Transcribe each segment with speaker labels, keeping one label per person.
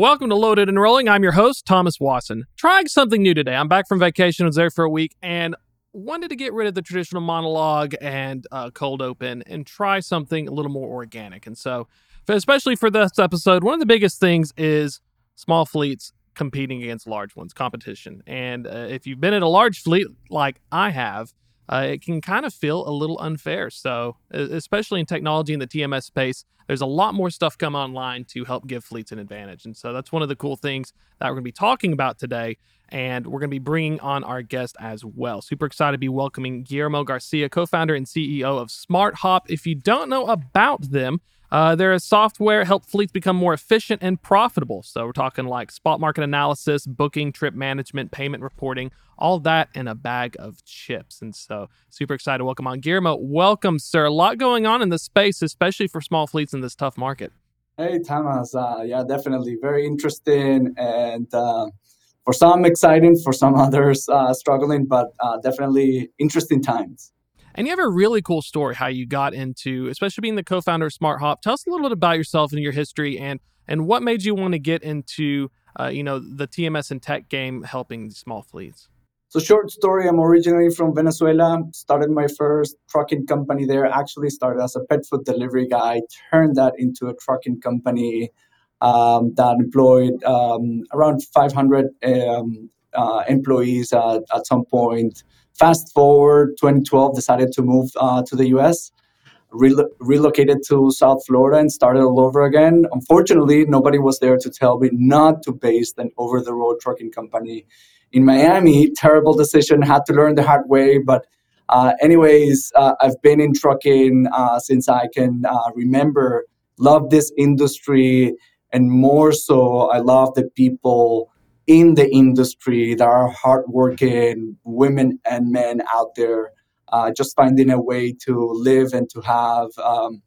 Speaker 1: Welcome to Loaded and Rolling. I'm your host, Thomas Wasson. Trying something new today. I'm back from vacation, I was there for a week, and wanted to get rid of the traditional monologue and uh, cold open and try something a little more organic. And so, especially for this episode, one of the biggest things is small fleets competing against large ones, competition. And uh, if you've been in a large fleet like I have, uh, it can kind of feel a little unfair. So, especially in technology in the TMS space, there's a lot more stuff come online to help give fleets an advantage. And so, that's one of the cool things that we're going to be talking about today. And we're going to be bringing on our guest as well. Super excited to be welcoming Guillermo Garcia, co founder and CEO of SmartHop. If you don't know about them, uh, there is software help fleets become more efficient and profitable. So we're talking like spot market analysis, booking, trip management, payment reporting, all that in a bag of chips. And so super excited to welcome on Guillermo. Welcome, sir. A lot going on in this space, especially for small fleets in this tough market.
Speaker 2: Hey, Thomas. Uh, yeah, definitely very interesting and. Uh, for some exciting, for some others uh, struggling, but uh, definitely interesting times.
Speaker 1: And you have a really cool story how you got into, especially being the co-founder of SmartHop. Tell us a little bit about yourself and your history, and and what made you want to get into, uh, you know, the TMS and tech game, helping small fleets.
Speaker 2: So, short story. I'm originally from Venezuela. Started my first trucking company there. Actually, started as a pet food delivery guy. Turned that into a trucking company um, that employed um, around 500 um, uh, employees at, at some point Fast forward 2012, decided to move uh, to the US, relocated to South Florida, and started all over again. Unfortunately, nobody was there to tell me not to base an over the road trucking company in Miami. Terrible decision, had to learn the hard way. But, uh, anyways, uh, I've been in trucking uh, since I can uh, remember. Love this industry, and more so, I love the people in the industry that are hardworking women and men out there, uh, just finding a way to live and to have um,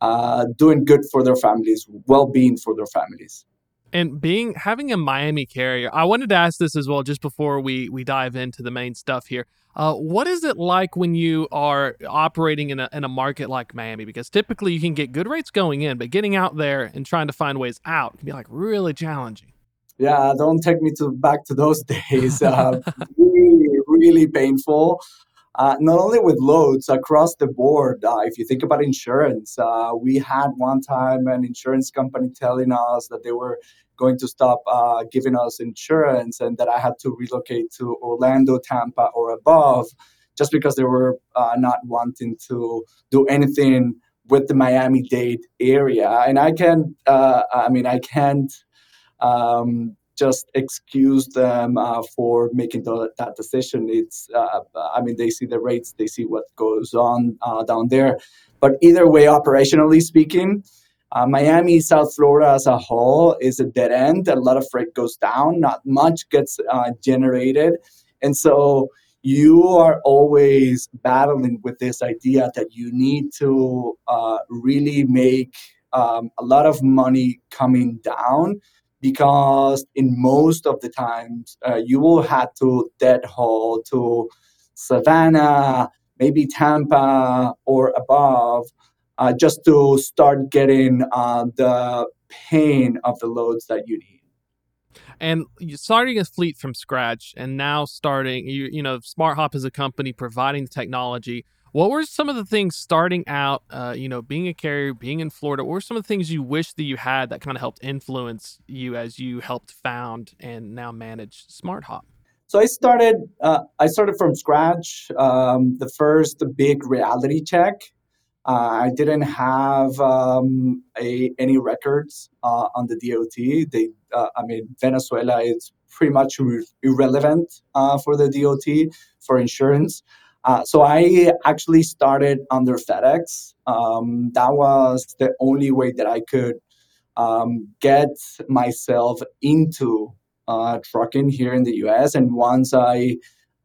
Speaker 2: uh, doing good for their families, well-being for their families.
Speaker 1: And being having a Miami carrier, I wanted to ask this as well, just before we we dive into the main stuff here. Uh, what is it like when you are operating in a in a market like Miami? Because typically you can get good rates going in, but getting out there and trying to find ways out can be like really challenging
Speaker 2: yeah, don't take me to back to those days. Uh, really, really painful. Uh, not only with loads across the board. Uh, if you think about insurance, uh, we had one time an insurance company telling us that they were going to stop uh, giving us insurance and that I had to relocate to Orlando, Tampa, or above, just because they were uh, not wanting to do anything with the Miami Dade area. And I can, I mean, I can't um, just excuse them uh, for making the, that decision. It's, uh, I mean, they see the rates, they see what goes on uh, down there. But either way, operationally speaking, uh, Miami, South Florida as a whole is a dead end. A lot of freight goes down, not much gets uh, generated. And so you are always battling with this idea that you need to uh, really make um, a lot of money coming down because in most of the times uh, you will have to dead haul to Savannah, maybe Tampa or above, uh, just to start getting uh, the pain of the loads that you need.
Speaker 1: And starting a fleet from scratch, and now starting, you you know, SmartHop is a company providing the technology what were some of the things starting out, uh, you know, being a carrier, being in Florida? What were some of the things you wish that you had that kind of helped influence you as you helped found and now manage SmartHop?
Speaker 2: So I started. Uh, I started from scratch. Um, the first big reality check. Uh, I didn't have um, a, any records uh, on the DOT. They, uh, I mean, Venezuela is pretty much irrelevant uh, for the DOT for insurance. Uh, so I actually started under FedEx. Um, that was the only way that I could um, get myself into uh, trucking here in the U.S. And once I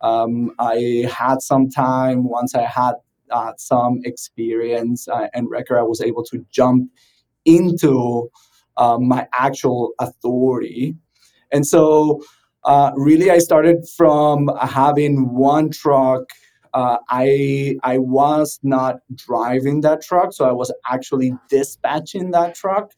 Speaker 2: um, I had some time, once I had uh, some experience uh, and record, I was able to jump into uh, my actual authority. And so, really, I started from having one truck uh, I I was not driving that truck, so I was actually dispatching that truck,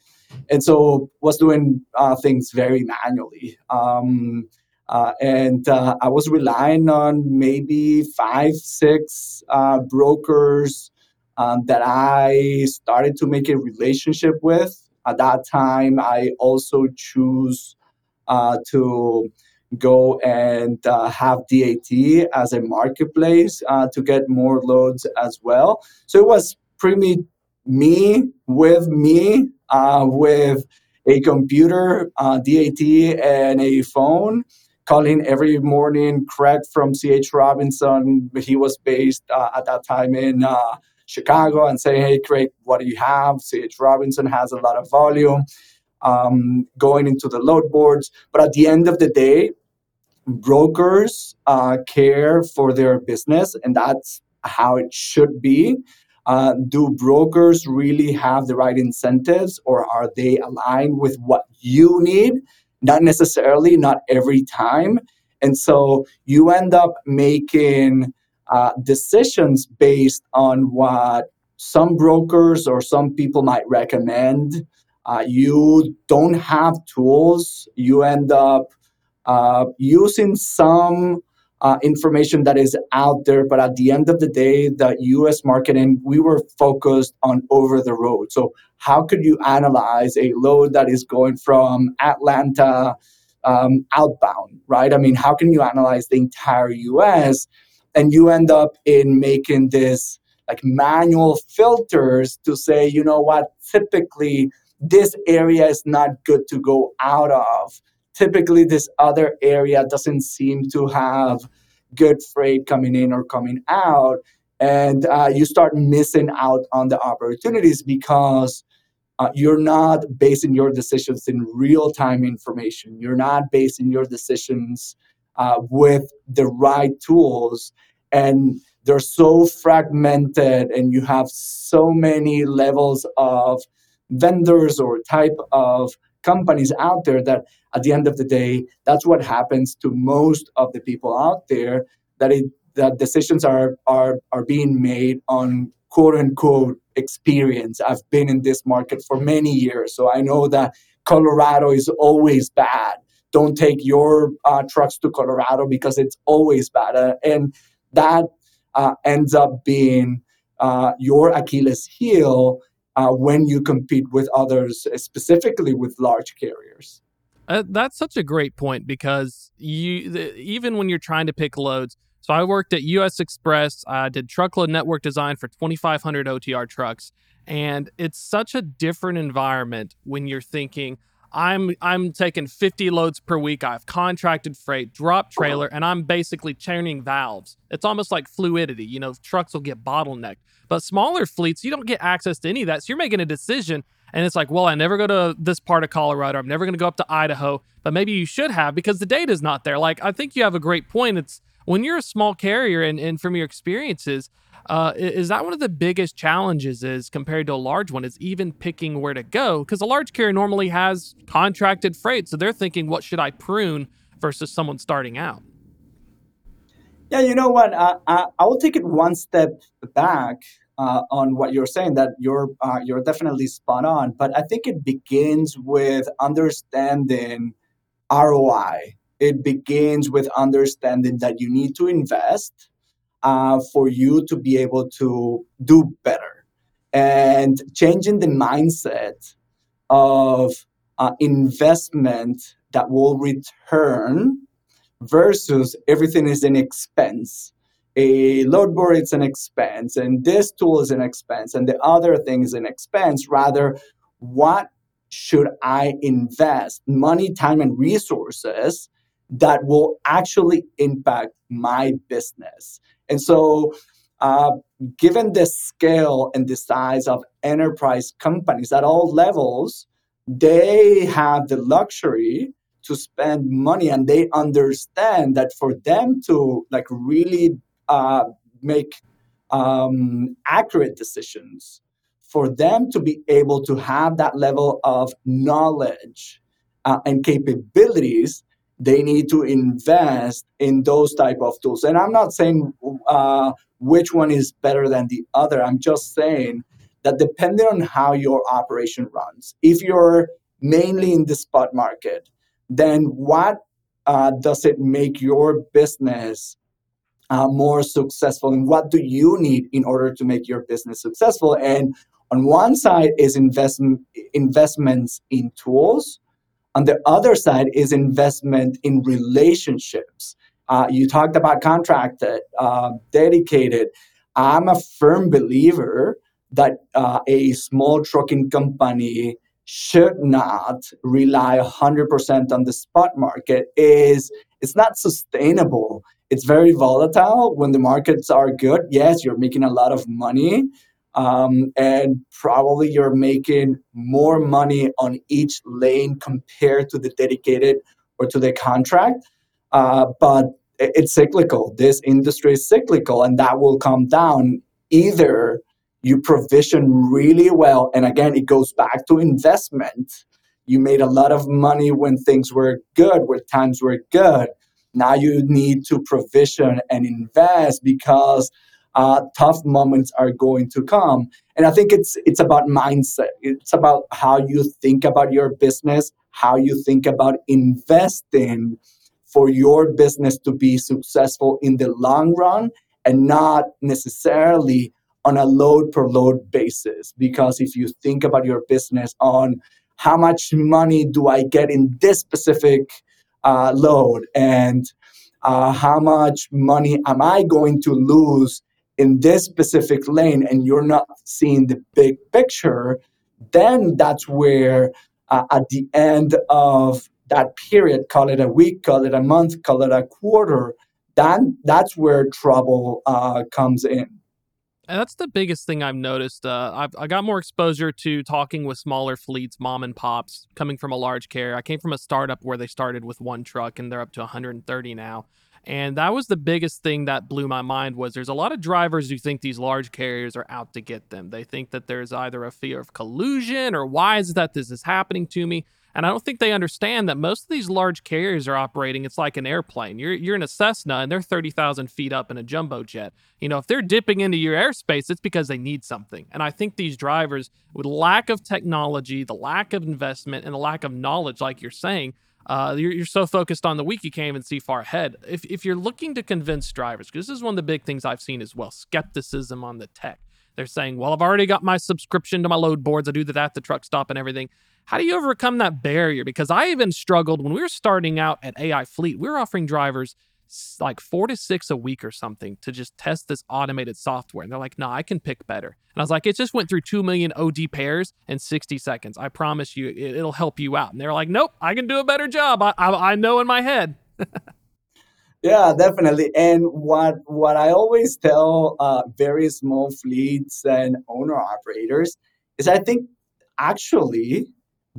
Speaker 2: and so was doing uh, things very manually. Um, uh, and uh, I was relying on maybe five, six uh, brokers um, that I started to make a relationship with. At that time, I also choose uh, to go and uh, have DAT as a marketplace uh, to get more loads as well. So it was pretty me with me uh, with a computer, uh, DAT, and a phone. Calling every morning, Craig from CH Robinson. He was based uh, at that time in uh, Chicago, and saying, "Hey, Craig, what do you have?" CH Robinson has a lot of volume. Um, going into the load boards, but at the end of the day, brokers uh, care for their business, and that's how it should be. Uh, do brokers really have the right incentives, or are they aligned with what you need? Not necessarily, not every time. And so you end up making uh, decisions based on what some brokers or some people might recommend. Uh, you don't have tools. You end up uh, using some uh, information that is out there, but at the end of the day, the US marketing, we were focused on over the road. So, how could you analyze a load that is going from Atlanta um, outbound, right? I mean, how can you analyze the entire US? And you end up in making this like manual filters to say, you know what, typically this area is not good to go out of. Typically this other area doesn't seem to have good freight coming in or coming out and uh, you start missing out on the opportunities because uh, you're not basing your decisions in real-time information. You're not basing your decisions uh, with the right tools and they're so fragmented and you have so many levels of vendors or type of companies out there that at the end of the day, that's what happens to most of the people out there that it that decisions are are are being made on quote unquote experience. I've been in this market for many years, so I know that Colorado is always bad. Don't take your uh, trucks to Colorado because it's always bad, uh, and that uh, ends up being uh, your Achilles heel uh, when you compete with others, specifically with large carriers.
Speaker 1: Uh, that's such a great point because you the, even when you're trying to pick loads. So I worked at U.S. Express. I did truckload network design for 2,500 OTR trucks, and it's such a different environment when you're thinking. I'm I'm taking 50 loads per week. I have contracted freight, drop trailer, and I'm basically churning valves. It's almost like fluidity. You know, trucks will get bottlenecked. But smaller fleets, you don't get access to any of that. So you're making a decision and it's like, well, I never go to this part of Colorado. I'm never going to go up to Idaho, but maybe you should have because the data is not there. Like, I think you have a great point. It's when you're a small carrier and, and from your experiences, uh, is that one of the biggest challenges is compared to a large one is even picking where to go? Because a large carrier normally has contracted freight so they're thinking what should i prune versus someone starting out?
Speaker 2: Yeah you know what? I, I, I will take it one step back uh, on what you're saying that you're uh, you're definitely spot on but i think it begins with understanding roi it begins with understanding that you need to invest uh, for you to be able to do better. And changing the mindset of uh, investment that will return versus everything is an expense. A load board is an expense and this tool is an expense and the other thing is an expense. Rather what should i invest? Money time and resources that will actually impact my business. And so uh, given the scale and the size of enterprise companies at all levels they have the luxury to spend money and they understand that for them to like really uh, make um, accurate decisions, for them to be able to have that level of knowledge uh, and capabilities, they need to invest in those type of tools. And I'm not saying uh, which one is better than the other. I'm just saying that depending on how your operation runs, if you're mainly in the spot market, then what uh, does it make your business uh, more successful? And what do you need in order to make your business successful? And on one side is investment investments in tools. On the other side is investment in relationships. Uh, you talked about contracted, uh, dedicated. I'm a firm believer that uh, a small trucking company should not rely 100% on the spot market is it's not sustainable it's very volatile when the markets are good yes you're making a lot of money um, and probably you're making more money on each lane compared to the dedicated or to the contract uh, but it's cyclical this industry is cyclical and that will come down either you provision really well. And again, it goes back to investment. You made a lot of money when things were good, when times were good. Now you need to provision and invest because uh, tough moments are going to come. And I think it's it's about mindset. It's about how you think about your business, how you think about investing for your business to be successful in the long run and not necessarily on a load per load basis. Because if you think about your business on how much money do I get in this specific uh, load and uh, how much money am I going to lose in this specific lane, and you're not seeing the big picture, then that's where uh, at the end of that period, call it a week, call it a month, call it a quarter, then that's where trouble uh, comes in.
Speaker 1: And that's the biggest thing I've noticed. Uh, I've I got more exposure to talking with smaller fleets, mom and pops, coming from a large carrier. I came from a startup where they started with one truck and they're up to 130 now. And that was the biggest thing that blew my mind was there's a lot of drivers who think these large carriers are out to get them. They think that there's either a fear of collusion or why is that this is happening to me? And I don't think they understand that most of these large carriers are operating. It's like an airplane. You're you're in a Cessna and they're thirty thousand feet up in a jumbo jet. You know, if they're dipping into your airspace, it's because they need something. And I think these drivers, with lack of technology, the lack of investment, and the lack of knowledge, like you're saying, uh, you're, you're, so focused on the week you can't even see far ahead. If, if you're looking to convince drivers, because this is one of the big things I've seen as well, skepticism on the tech. They're saying, well, I've already got my subscription to my load boards. I do that at the truck stop and everything. How do you overcome that barrier? Because I even struggled when we were starting out at AI Fleet, we were offering drivers like four to six a week or something to just test this automated software. And they're like, no, nah, I can pick better. And I was like, it just went through 2 million OD pairs in 60 seconds. I promise you, it, will help you out. And they're like, nope, I can do a better job. I, I, I know in my head.
Speaker 2: yeah, definitely. And what, what I always tell uh, very small fleets and owner operators is I think actually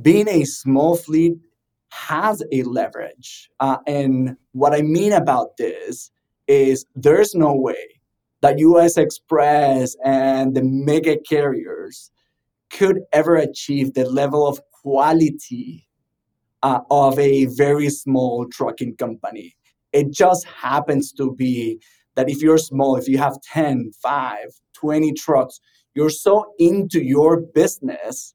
Speaker 2: being a small fleet has a leverage. Uh, and what I mean about this is there's no way that US Express and the mega carriers could ever achieve the level of quality uh, of a very small trucking company. It just happens to be that if you're small, if you have 10, 5, 20 trucks, you're so into your business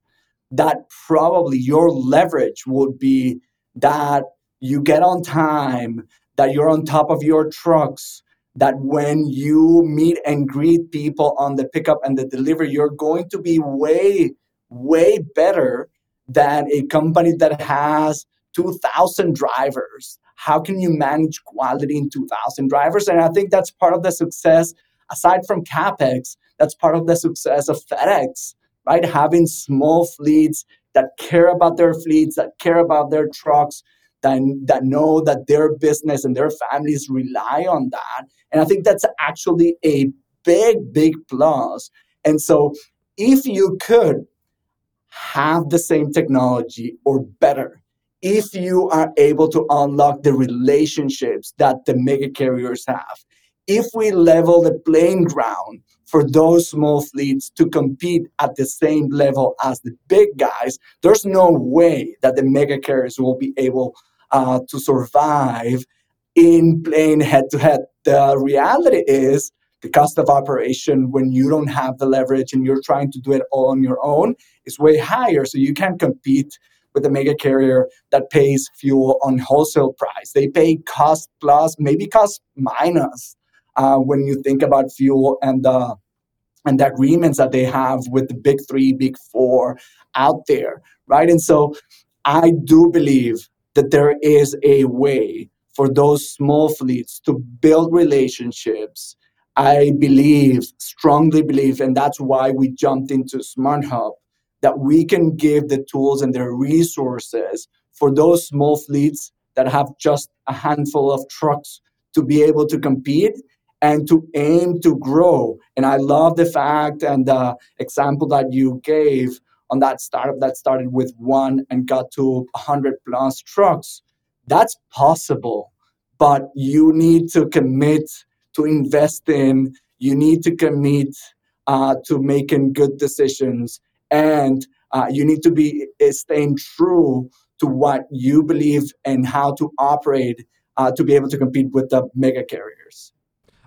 Speaker 2: that probably your leverage would be that you get on time, that you're on top of your trucks, that when you meet and greet people on the pickup and the delivery, you're going to be way, way better than a company that has 2,000 drivers. How can you manage quality in 2,000 drivers? And I think that's part of the success, aside from CapEx, that's part of the success of FedEx right? Having small fleets that care about their fleets, that care about their trucks, that, that know that their business and their families rely on that. And I think that's actually a big, big plus. And so if you could have the same technology or better, if you are able to unlock the relationships that the mega carriers have, if we level the playing ground for those small fleets to compete at the same level as the big guys, there's no way that the mega carriers will be able uh, to survive in playing head to head. The reality is the cost of operation when you don't have the leverage and you're trying to do it all on your own is way higher. So you can't compete with a mega carrier that pays fuel on wholesale price. They pay cost plus, maybe cost minus uh, when you think about fuel and the and the agreements that they have with the big three, big four out there, right? And so I do believe that there is a way for those small fleets to build relationships. I believe, strongly believe, and that's why we jumped into SmartHop, that we can give the tools and the resources for those small fleets that have just a handful of trucks to be able to compete and to aim to grow. And I love the fact and the example that you gave on that startup that started with one and got to 100 plus trucks. That's possible, but you need to commit to invest in, you need to commit uh, to making good decisions, and uh, you need to be uh, staying true to what you believe and how to operate uh, to be able to compete with the mega carriers.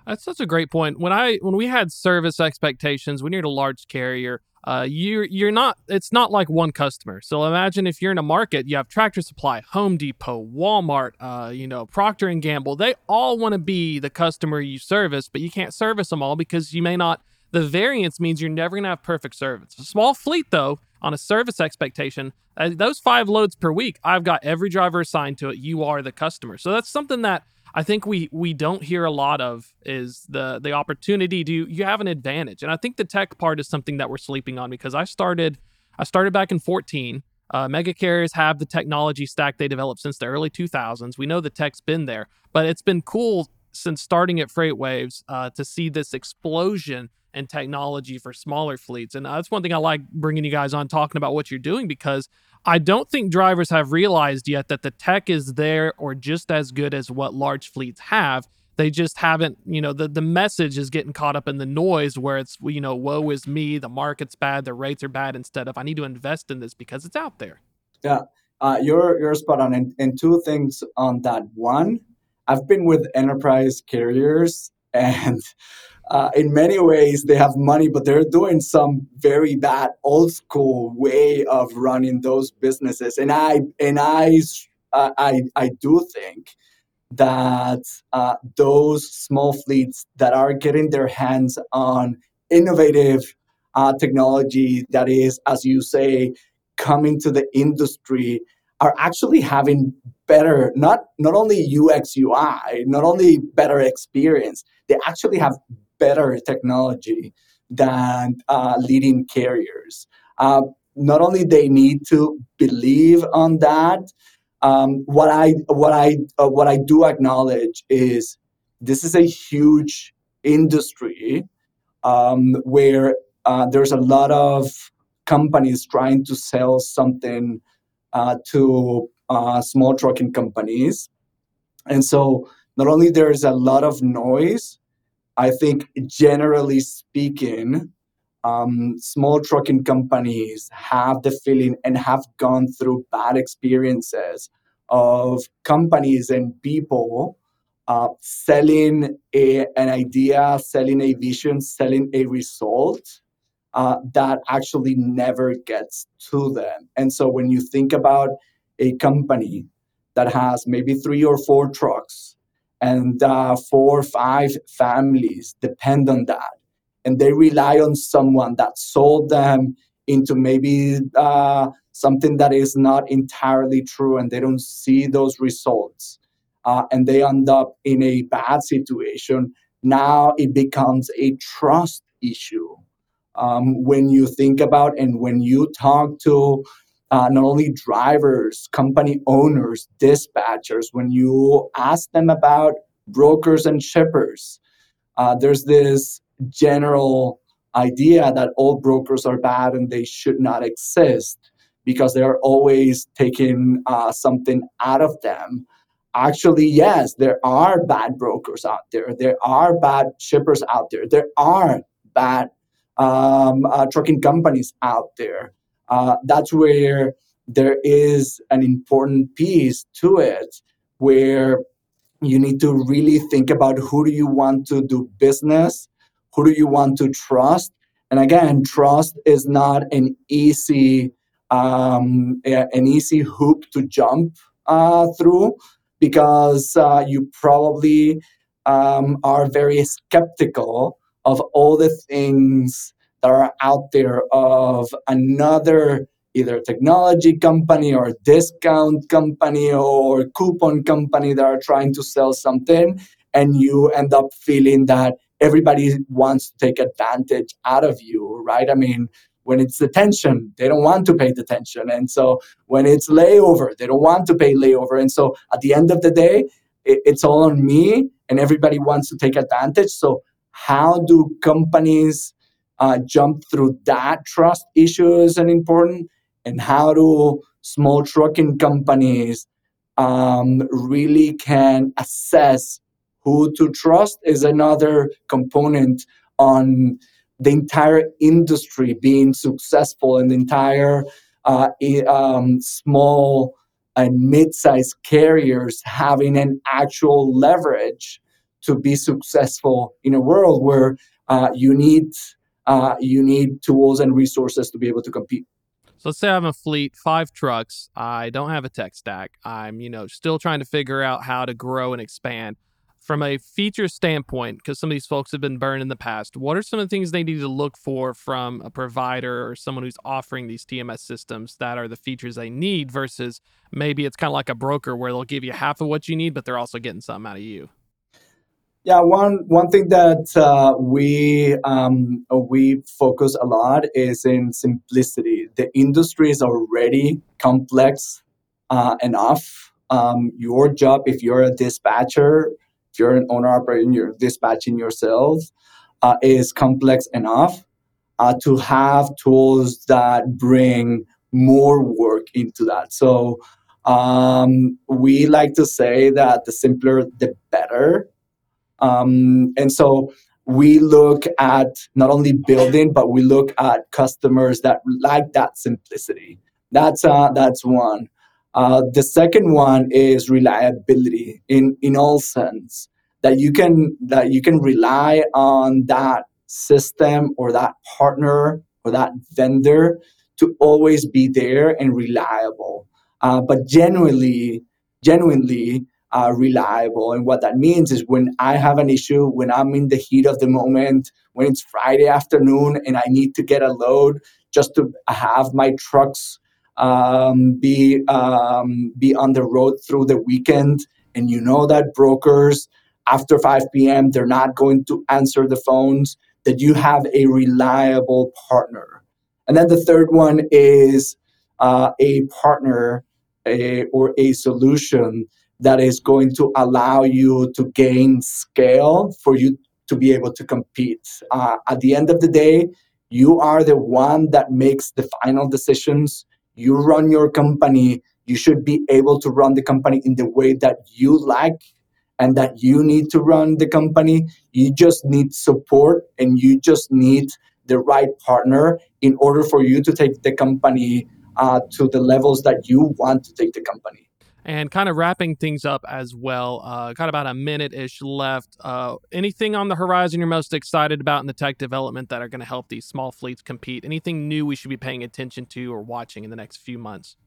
Speaker 1: That's such a great point. When I when we had service expectations, when you're a large carrier, uh, you're you're not. It's not like one customer. So imagine if you're in a market, you have Tractor Supply, Home Depot, Walmart, uh, you know Procter and Gamble. They all want to be the customer you service, but you can't service them all because you may not. The variance means you're never gonna have perfect service. A small fleet though, on a service expectation, uh, those five loads per week, I've got every driver assigned to it. You are the customer. So that's something that I think we we don't hear a lot of is the the opportunity to you have an advantage, and I think the tech part is something that we're sleeping on because I started I started back in 14. Uh, mega carriers have the technology stack they developed since the early 2000s. We know the tech's been there, but it's been cool since starting at FreightWaves uh, to see this explosion in technology for smaller fleets. And that's one thing I like bringing you guys on talking about what you're doing because I don't think drivers have realized yet that the tech is there or just as good as what large fleets have. They just haven't, you know, the, the message is getting caught up in the noise where it's, you know, woe is me, the market's bad, the rates are bad, instead of I need to invest in this because it's out there.
Speaker 2: Yeah, uh, you're, you're spot on. And, and two things on that. One, I've been with enterprise carriers and uh, in many ways they have money but they're doing some very bad old school way of running those businesses. And i and i uh, i i do think that uh, those small fleets that are getting their hands on innovative uh, technology that is as you say coming to the industry are actually having better not not only ux ui not only better experience they actually have better technology than uh, leading carriers. Uh, not only they need to believe on that. Um, what I what I uh, what I do acknowledge is this is a huge industry um, where uh, there's a lot of companies trying to sell something uh, to uh, small trucking companies, and so not only there's a lot of noise, I think generally speaking, um, small trucking companies have the feeling and have gone through bad experiences of companies and people uh, selling a, an idea, selling a vision, selling a result uh, that actually never gets to them. And so when you think about a company that has maybe three or four trucks and uh, four or five families depend on that. And they rely on someone that sold them into maybe uh, something that is not entirely true and they don't see those results uh, and they end up in a bad situation. Now it becomes a trust issue um, when you think about and when you talk to uh, not only drivers, company owners, dispatchers, when you ask them about brokers and shippers, uh, there's this general idea that all brokers are bad and they should not exist because they're always taking uh, something out of them. Actually, yes, there are bad brokers out there. There are bad shippers out there. There are bad um, uh, trucking companies out there uh, that's where there is an important piece to it where you need to really think about who do you want to do business who do you want to trust? And again trust is not an easy um, an easy hoop to jump uh, through because uh, you probably um, are very skeptical of all the things that are out there of another either technology company or discount company or coupon company that are trying to sell something and you end up feeling that everybody wants to take advantage out of you right? I mean when it's detention they don't want to pay detention and so when it's layover they don't want to pay layover. And so at the end of the day it's all on me and everybody wants to take advantage. So how do companies uh, jump through that trust issue is an important and how do small trucking companies um, really can assess who to trust is another component on the entire industry being successful and the entire uh, um, small and mid-sized carriers having an actual leverage to be successful in a world where uh, you need uh, you need tools and resources to be able to compete.
Speaker 1: So let's say I have a fleet, five trucks. I don't have a tech stack. I'm, you know, still trying to figure out how to grow and expand. From a feature standpoint, because some of these folks have been burned in the past, what are some of the things they need to look for from a provider or someone who's offering these TMS systems that are the features they need versus maybe it's kind of like a broker where they'll give you half of what you need, but they're also getting something out of you?
Speaker 2: Yeah, one one thing that uh, we um, we focus a lot is in simplicity. The industry is already complex uh, enough. Um, your job, if you're a dispatcher, if you're an owner operator you're dispatching yourself, uh, is complex enough uh, to have tools that bring more work into that. So um, we like to say that the simpler, the better um, and so we look at not only building, but we look at customers that like that simplicity. That's uh, that's one. Uh, the second one is reliability in in all sense that you can that you can rely on that system or that partner or that vendor to always be there and reliable. Uh, but genuinely, genuinely, uh, reliable. And what that means is when I have an issue, when I'm in the heat of the moment, when it's Friday afternoon and I need to get a load just to have my trucks um, be um, be on the road through the weekend, and you know that brokers after 5 p.m. they're not going to answer the phones. That you have a reliable partner, and then the third one is uh, a partner a, or a solution that is going to allow you to gain scale for you to be able to compete. Uh, at the end of the day, you are the one that makes the final decisions. You run your company. You should be able to run the company in the way that you like and that you need to run the company. You just need support and you just need the right partner in order for you to take the company uh, to the levels that you want to take the company.
Speaker 1: And kind of wrapping things up as well, uh, got about a minute ish left. Uh, anything on the horizon you're most excited about in the tech development that are going to help these small fleets compete? Anything new we should be paying attention to or watching in the next few months?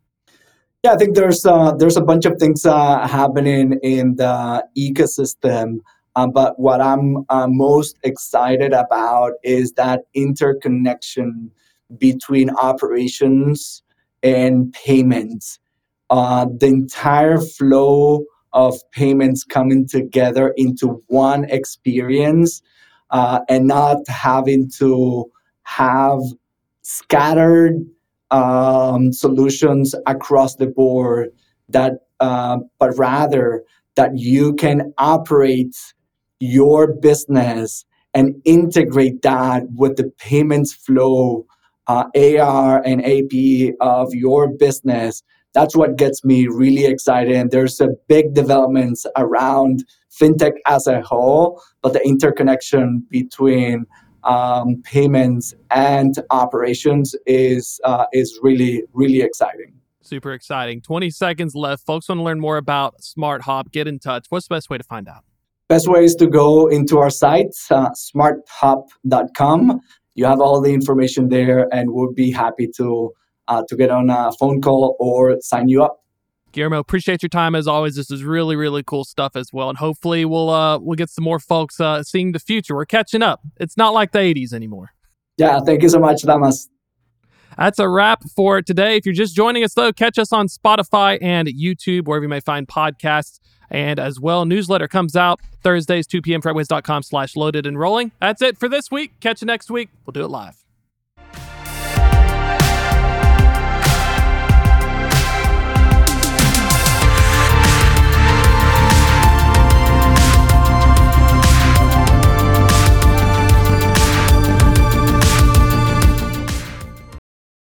Speaker 2: Yeah, I think there's uh, there's a bunch of things uh, happening in the ecosystem. Um, but what I'm uh, most excited about is that interconnection between operations and payments uh, the entire flow of payments coming together into one experience uh, and not having to have scattered um, solutions across the board that uh, but rather that you can operate your business and integrate that with the payments flow uh, ar and ap of your business that's what gets me really excited. And there's a big developments around fintech as a whole, but the interconnection between um, payments and operations is uh, is really really exciting.
Speaker 1: Super exciting. 20 seconds left. Folks want to learn more about Smart Hop. Get in touch. What's the best way to find out?
Speaker 2: Best way is to go into our site, uh, smarthop.com. You have all the information there, and we'll be happy to uh, to get on a phone call or sign you up.
Speaker 1: Guillermo, appreciate your time as always. This is really, really cool stuff as well, and hopefully we'll uh, we'll get some more folks uh, seeing the future. We're catching up. It's not like the '80s anymore.
Speaker 2: Yeah, thank you so much, Thomas.
Speaker 1: That's a wrap for today. If you're just joining us, though, catch us on Spotify and YouTube, wherever you may find podcasts. And as well, newsletter comes out Thursdays, 2 p.m. FreightWaves.com slash loaded and rolling. That's it for this week. Catch you next week. We'll do it live.